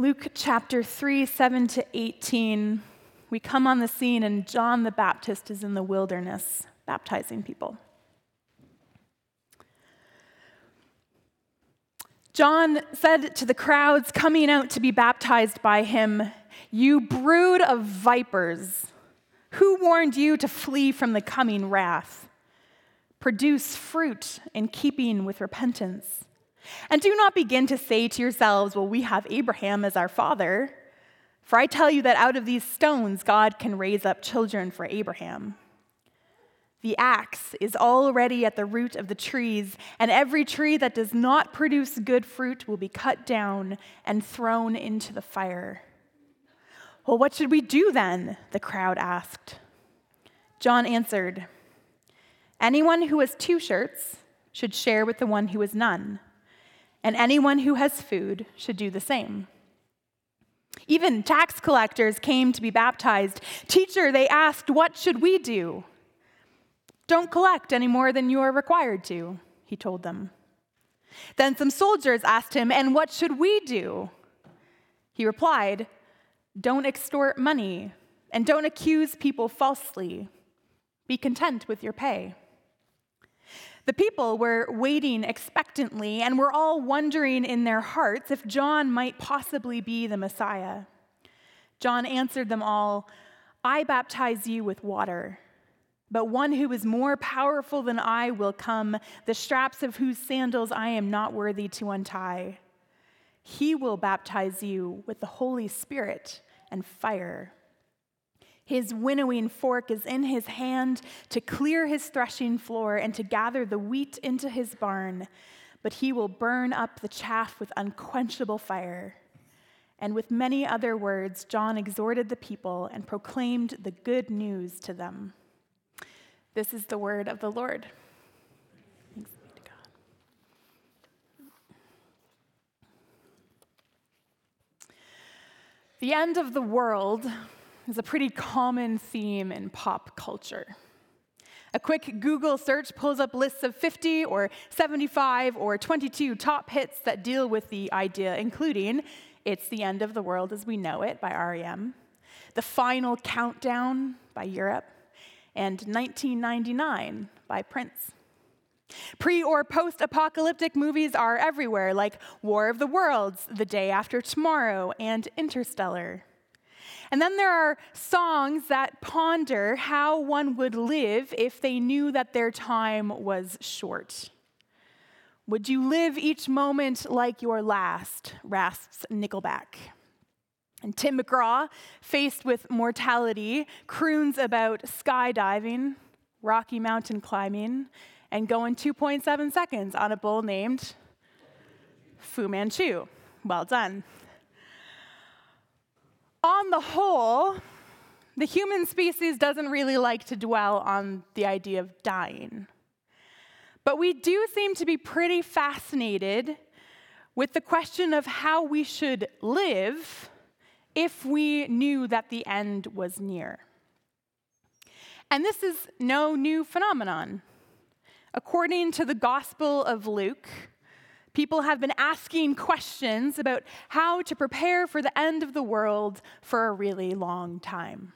Luke chapter 3, 7 to 18, we come on the scene, and John the Baptist is in the wilderness baptizing people. John said to the crowds coming out to be baptized by him, You brood of vipers, who warned you to flee from the coming wrath? Produce fruit in keeping with repentance. And do not begin to say to yourselves, Well, we have Abraham as our father. For I tell you that out of these stones, God can raise up children for Abraham. The axe is already at the root of the trees, and every tree that does not produce good fruit will be cut down and thrown into the fire. Well, what should we do then? The crowd asked. John answered, Anyone who has two shirts should share with the one who has none, and anyone who has food should do the same. Even tax collectors came to be baptized. Teacher, they asked, What should we do? Don't collect any more than you are required to, he told them. Then some soldiers asked him, And what should we do? He replied, Don't extort money and don't accuse people falsely. Be content with your pay. The people were waiting expectantly and were all wondering in their hearts if John might possibly be the Messiah. John answered them all I baptize you with water. But one who is more powerful than I will come, the straps of whose sandals I am not worthy to untie. He will baptize you with the Holy Spirit and fire. His winnowing fork is in his hand to clear his threshing floor and to gather the wheat into his barn, but he will burn up the chaff with unquenchable fire. And with many other words, John exhorted the people and proclaimed the good news to them. This is the word of the Lord. Thanks be to God. The end of the world is a pretty common theme in pop culture. A quick Google search pulls up lists of 50 or 75 or 22 top hits that deal with the idea, including It's the End of the World as We Know It by REM, The Final Countdown by Europe, and 1999 by Prince. Pre or post apocalyptic movies are everywhere, like War of the Worlds, The Day After Tomorrow, and Interstellar. And then there are songs that ponder how one would live if they knew that their time was short. Would you live each moment like your last? rasps Nickelback. And Tim McGraw, faced with mortality, croons about skydiving, Rocky Mountain climbing, and going 2.7 seconds on a bull named Fu Manchu. Well done. On the whole, the human species doesn't really like to dwell on the idea of dying. But we do seem to be pretty fascinated with the question of how we should live if we knew that the end was near. And this is no new phenomenon. According to the Gospel of Luke, people have been asking questions about how to prepare for the end of the world for a really long time.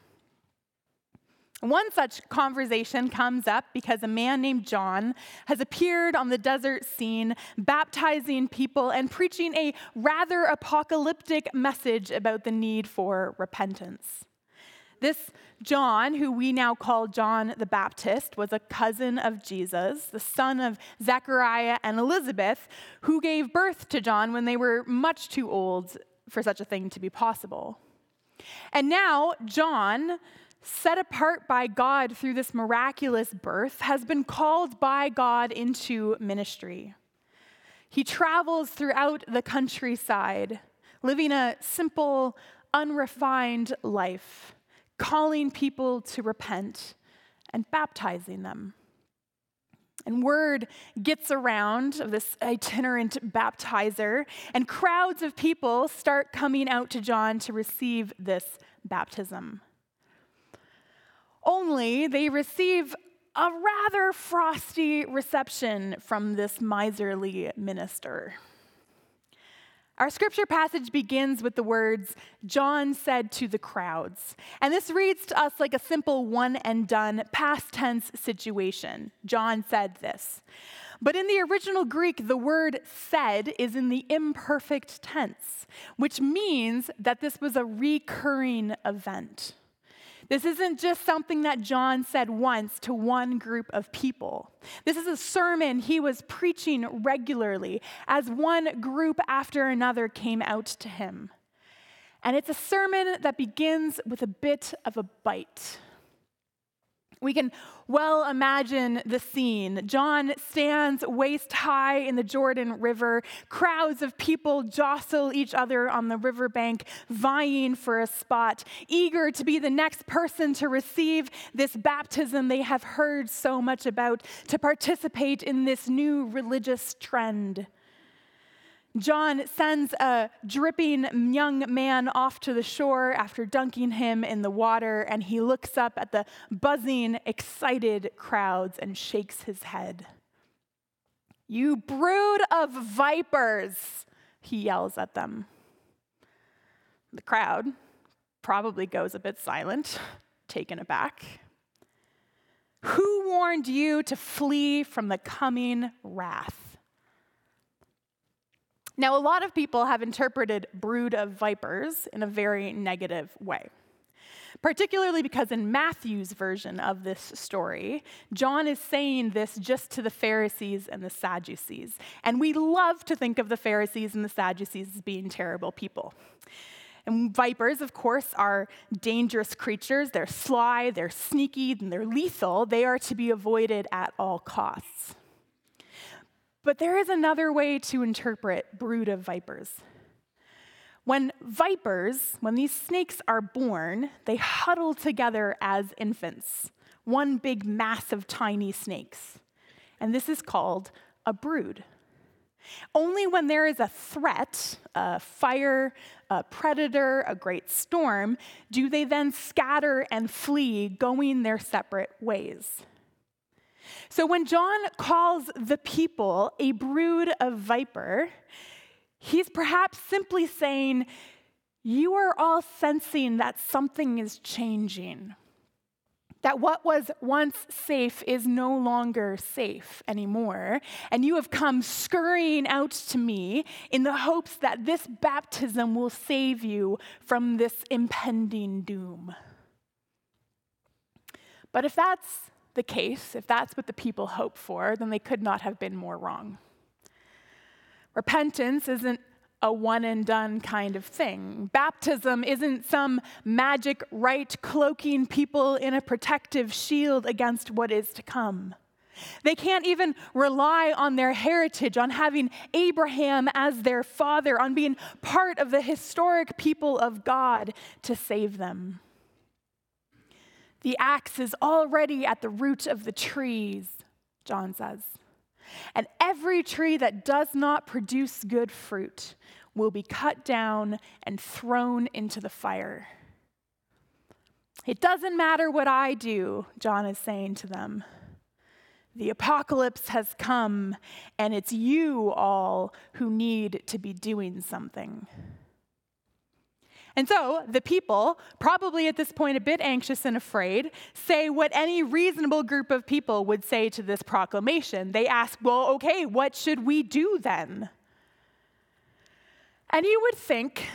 One such conversation comes up because a man named John has appeared on the desert scene, baptizing people and preaching a rather apocalyptic message about the need for repentance. This John, who we now call John the Baptist, was a cousin of Jesus, the son of Zechariah and Elizabeth, who gave birth to John when they were much too old for such a thing to be possible. And now, John, set apart by God through this miraculous birth, has been called by God into ministry. He travels throughout the countryside, living a simple, unrefined life, calling people to repent and baptizing them. And word gets around of this itinerant baptizer, and crowds of people start coming out to John to receive this baptism. Only they receive a rather frosty reception from this miserly minister. Our scripture passage begins with the words, John said to the crowds. And this reads to us like a simple one and done past tense situation. John said this. But in the original Greek, the word said is in the imperfect tense, which means that this was a recurring event. This isn't just something that John said once to one group of people. This is a sermon he was preaching regularly as one group after another came out to him. And it's a sermon that begins with a bit of a bite. We can well imagine the scene. John stands waist high in the Jordan River. Crowds of people jostle each other on the riverbank, vying for a spot, eager to be the next person to receive this baptism they have heard so much about, to participate in this new religious trend. John sends a dripping young man off to the shore after dunking him in the water, and he looks up at the buzzing, excited crowds and shakes his head. You brood of vipers, he yells at them. The crowd probably goes a bit silent, taken aback. Who warned you to flee from the coming wrath? Now, a lot of people have interpreted brood of vipers in a very negative way. Particularly because in Matthew's version of this story, John is saying this just to the Pharisees and the Sadducees. And we love to think of the Pharisees and the Sadducees as being terrible people. And vipers, of course, are dangerous creatures. They're sly, they're sneaky, and they're lethal. They are to be avoided at all costs. But there is another way to interpret brood of vipers. When vipers, when these snakes are born, they huddle together as infants, one big mass of tiny snakes. And this is called a brood. Only when there is a threat, a fire, a predator, a great storm, do they then scatter and flee, going their separate ways. So when John calls the people a brood of viper, he's perhaps simply saying, You are all sensing that something is changing. That what was once safe is no longer safe anymore. And you have come scurrying out to me in the hopes that this baptism will save you from this impending doom. But if that's the case, if that's what the people hope for, then they could not have been more wrong. Repentance isn't a one and done kind of thing. Baptism isn't some magic rite cloaking people in a protective shield against what is to come. They can't even rely on their heritage, on having Abraham as their father, on being part of the historic people of God to save them. The axe is already at the root of the trees, John says. And every tree that does not produce good fruit will be cut down and thrown into the fire. It doesn't matter what I do, John is saying to them. The apocalypse has come, and it's you all who need to be doing something. And so the people, probably at this point a bit anxious and afraid, say what any reasonable group of people would say to this proclamation. They ask, well, okay, what should we do then? And you would think,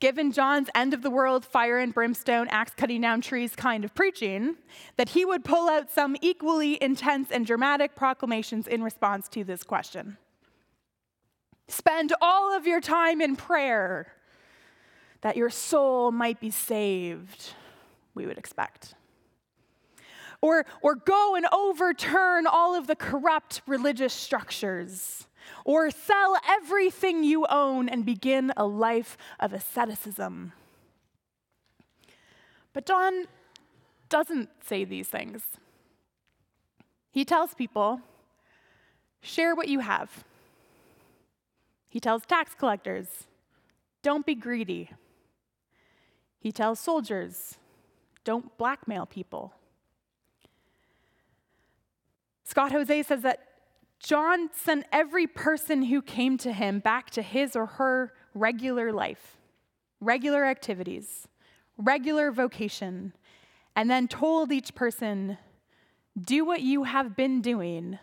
given John's end of the world, fire and brimstone, axe cutting down trees kind of preaching, that he would pull out some equally intense and dramatic proclamations in response to this question. Spend all of your time in prayer that your soul might be saved, we would expect. Or, or go and overturn all of the corrupt religious structures. Or sell everything you own and begin a life of asceticism. But John doesn't say these things. He tells people, share what you have. He tells tax collectors, don't be greedy. He tells soldiers, don't blackmail people. Scott Hoezee says that John sent every person who came to him back to his or her regular life, regular activities, regular vocation, and then told each person, do what you have been doing,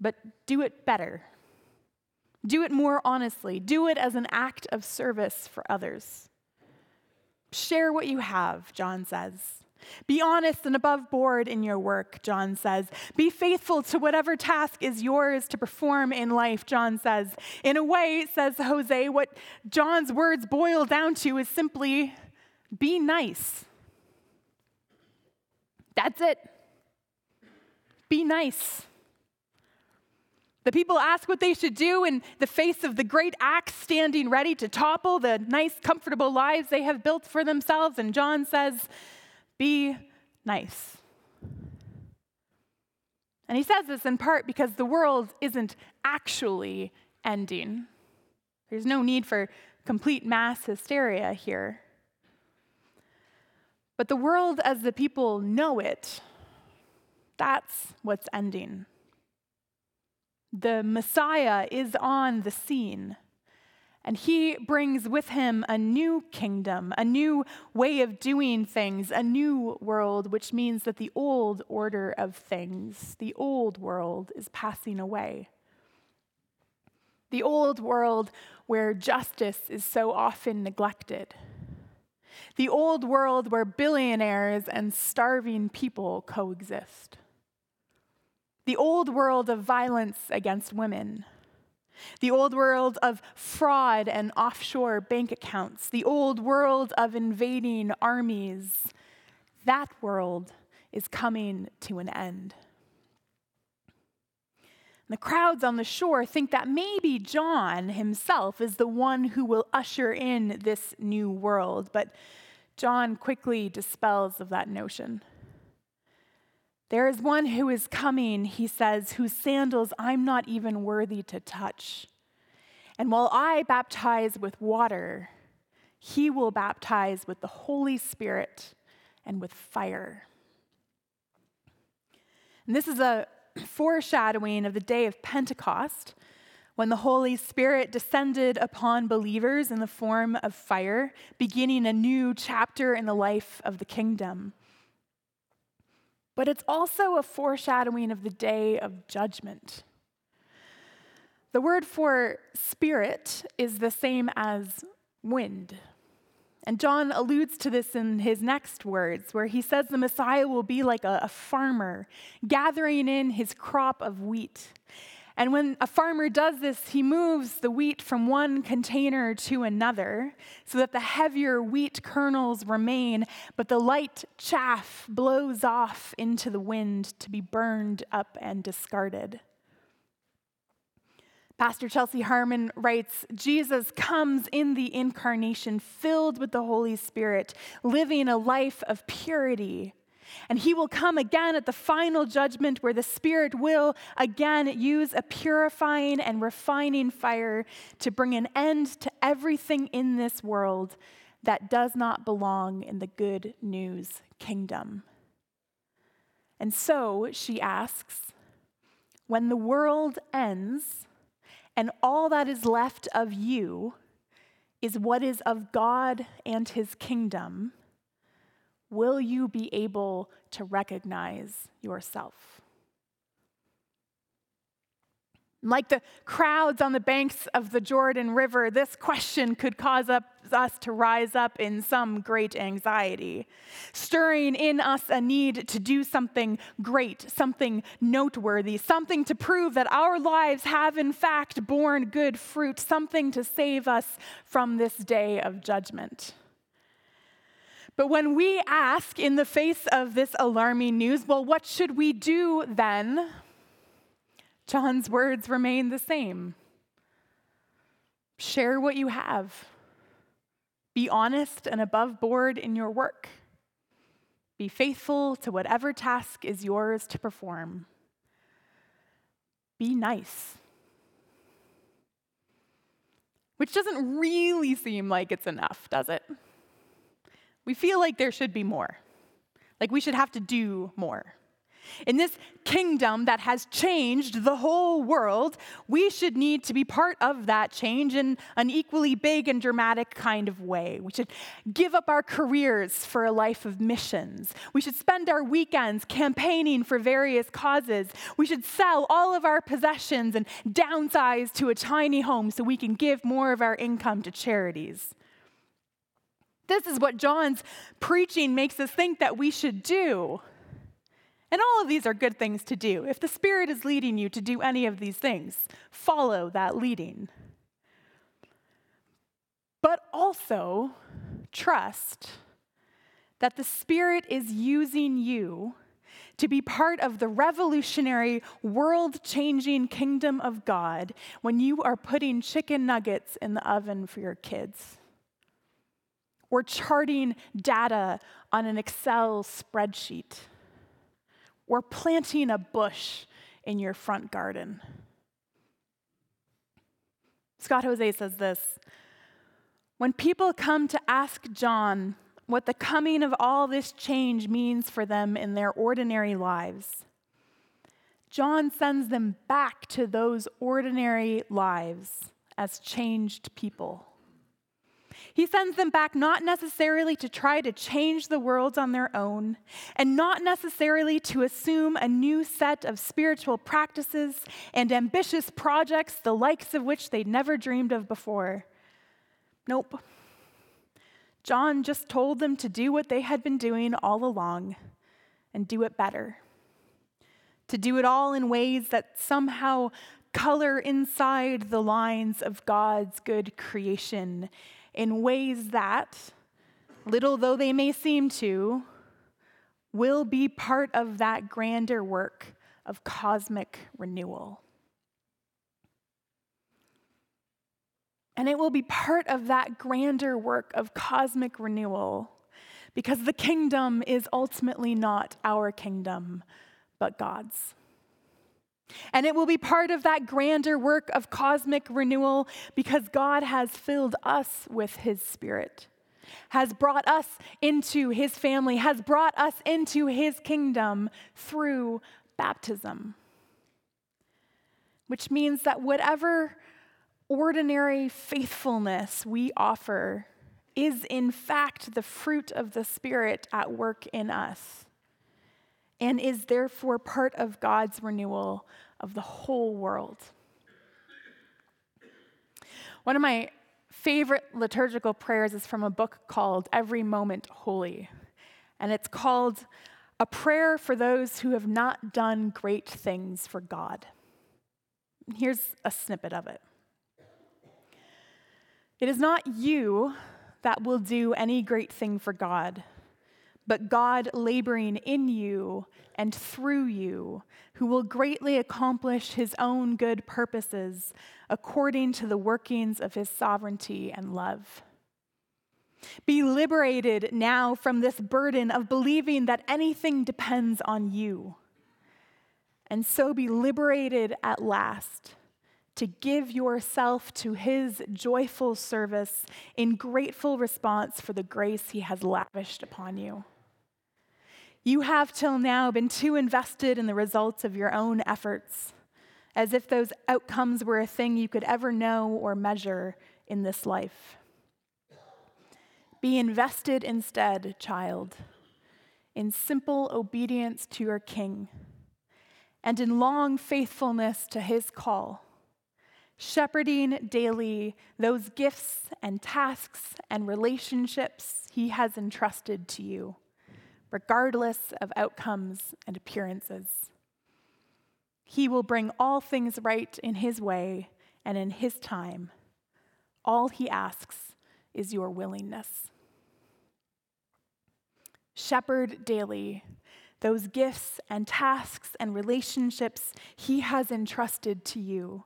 but do it better. Do it more honestly. Do it as an act of service for others. Share what you have, John says. Be honest and above board in your work, John says. Be faithful to whatever task is yours to perform in life, John says. In a way, says Hoezee, what John's words boil down to is simply be nice. That's it. Be nice. The people ask what they should do in the face of the great axe standing ready to topple the nice, comfortable lives they have built for themselves. And John says, Be nice. And he says this in part because the world isn't actually ending. There's no need for complete mass hysteria here. But the world as the people know it, that's what's ending. The Messiah is on the scene. And he brings with him a new kingdom, a new way of doing things, a new world, which means that the old order of things, the old world, is passing away. The old world where justice is so often neglected. The old world where billionaires and starving people coexist the old world of violence against women, the old world of fraud and offshore bank accounts, the old world of invading armies. That world is coming to an end. The crowds on the shore think that maybe John himself is the one who will usher in this new world, but John quickly dispels of that notion. There is one who is coming, he says, whose sandals I'm not even worthy to touch. And while I baptize with water, he will baptize with the Holy Spirit and with fire. And this is a foreshadowing of the day of Pentecost, when the Holy Spirit descended upon believers in the form of fire, beginning a new chapter in the life of the kingdom but it's also a foreshadowing of the day of judgment. The word for spirit is the same as wind. And John alludes to this in his next words, where he says the Messiah will be like a, a farmer gathering in his crop of wheat. And when a farmer does this, he moves the wheat from one container to another so that the heavier wheat kernels remain, but the light chaff blows off into the wind to be burned up and discarded. Pastor Chelsea Harmon writes Jesus comes in the incarnation filled with the Holy Spirit, living a life of purity and he will come again at the final judgment where the Spirit will again use a purifying and refining fire to bring an end to everything in this world that does not belong in the good news kingdom. And so she asks, when the world ends and all that is left of you is what is of God and his kingdom, will you be able to recognize yourself? Like the crowds on the banks of the Jordan River, this question could cause us to rise up in some great anxiety, stirring in us a need to do something great, something noteworthy, something to prove that our lives have in fact borne good fruit, something to save us from this day of judgment. But when we ask in the face of this alarming news, well, what should we do then? John's words remain the same share what you have, be honest and above board in your work, be faithful to whatever task is yours to perform, be nice. Which doesn't really seem like it's enough, does it? We feel like there should be more, like we should have to do more. In this kingdom that has changed the whole world, we should need to be part of that change in an equally big and dramatic kind of way. We should give up our careers for a life of missions. We should spend our weekends campaigning for various causes. We should sell all of our possessions and downsize to a tiny home so we can give more of our income to charities. This is what John's preaching makes us think that we should do. And all of these are good things to do. If the Spirit is leading you to do any of these things, follow that leading. But also trust that the Spirit is using you to be part of the revolutionary, world changing kingdom of God when you are putting chicken nuggets in the oven for your kids, or charting data on an Excel spreadsheet or planting a bush in your front garden. Scott Hoezee says this When people come to ask John what the coming of all this change means for them in their ordinary lives, John sends them back to those ordinary lives as changed people. He sends them back not necessarily to try to change the world on their own, and not necessarily to assume a new set of spiritual practices and ambitious projects, the likes of which they'd never dreamed of before. Nope. John just told them to do what they had been doing all along and do it better. To do it all in ways that somehow color inside the lines of God's good creation in ways that, little though they may seem to, will be part of that grander work of cosmic renewal. And it will be part of that grander work of cosmic renewal because the kingdom is ultimately not our kingdom, but God's. And it will be part of that grander work of cosmic renewal because God has filled us with His Spirit, has brought us into His family, has brought us into His kingdom through baptism. Which means that whatever ordinary faithfulness we offer is, in fact, the fruit of the Spirit at work in us and is therefore part of God's renewal of the whole world. One of my favorite liturgical prayers is from a book called Every Moment Holy, and it's called A Prayer for Those Who Have Not Done Great Things for God. Here's a snippet of it. It is not you that will do any great thing for God but God laboring in you and through you, who will greatly accomplish his own good purposes according to the workings of his sovereignty and love. Be liberated now from this burden of believing that anything depends on you. And so be liberated at last to give yourself to his joyful service in grateful response for the grace he has lavished upon you. You have till now been too invested in the results of your own efforts, as if those outcomes were a thing you could ever know or measure in this life. Be invested instead, child, in simple obedience to your King and in long faithfulness to his call, shepherding daily those gifts and tasks and relationships he has entrusted to you regardless of outcomes and appearances. He will bring all things right in His way and in His time. All He asks is your willingness. Shepherd daily those gifts and tasks and relationships He has entrusted to you,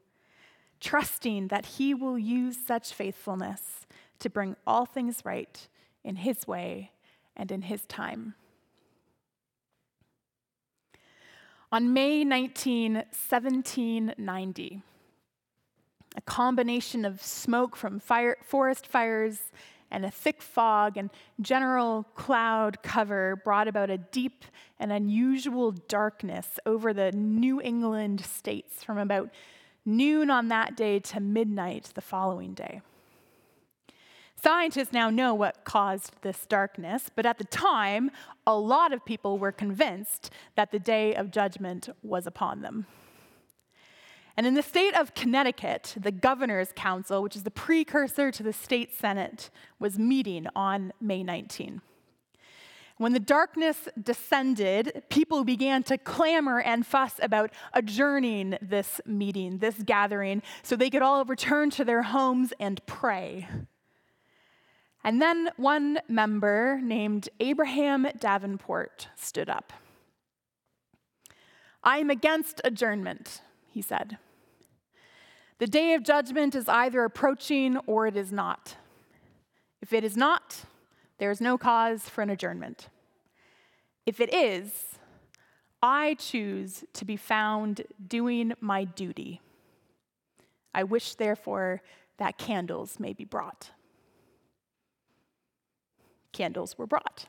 trusting that He will use such faithfulness to bring all things right in His way and in His time. On May 19, 1790, a combination of smoke from fire, forest fires and a thick fog and general cloud cover brought about a deep and unusual darkness over the New England states from about noon on that day to midnight the following day. Scientists now know what caused this darkness, but at the time, a lot of people were convinced that the day of judgment was upon them. And in the state of Connecticut, the Governor's Council, which is the precursor to the state Senate, was meeting on May 19. When the darkness descended, people began to clamor and fuss about adjourning this meeting, this gathering, so they could all return to their homes and pray. And then one member named Abraham Davenport stood up. I am against adjournment, he said. The day of judgment is either approaching or it is not. If it is not, there is no cause for an adjournment. If it is, I choose to be found doing my duty. I wish, therefore, that candles may be brought. Candles were brought.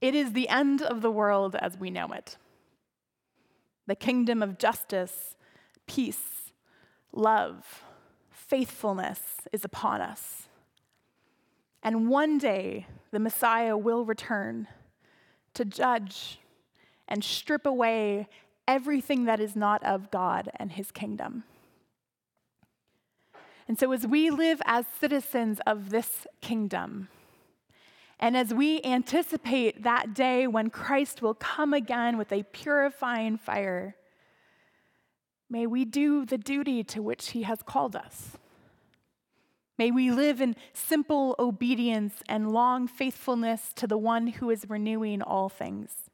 It is the end of the world as we know it. The kingdom of justice, peace, love, faithfulness is upon us. And one day, the Messiah will return to judge and strip away everything that is not of God and his kingdom. And so, as we live as citizens of this kingdom, and as we anticipate that day when Christ will come again with a purifying fire, may we do the duty to which he has called us. May we live in simple obedience and long faithfulness to the one who is renewing all things.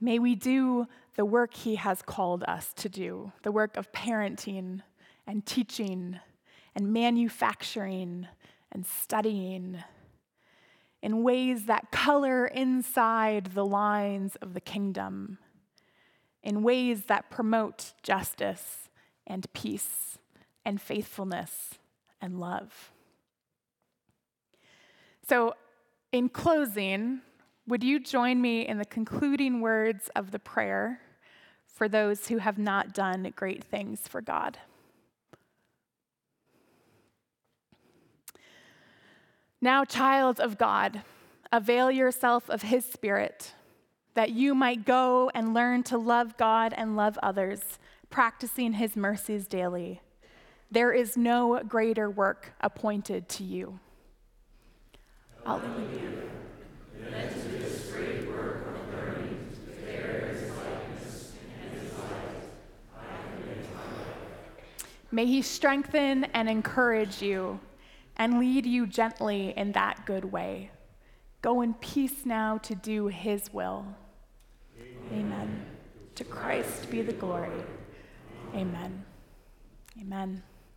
May we do the work he has called us to do the work of parenting and teaching and manufacturing and studying in ways that color inside the lines of the kingdom, in ways that promote justice and peace and faithfulness and love. So, in closing, would you join me in the concluding words of the prayer for those who have not done great things for God? Now, child of God, avail yourself of his spirit that you might go and learn to love God and love others, practicing his mercies daily. There is no greater work appointed to you. Alleluia. May he strengthen and encourage you and lead you gently in that good way. Go in peace now to do his will. Amen. Amen. To Christ be the glory. Amen. Amen.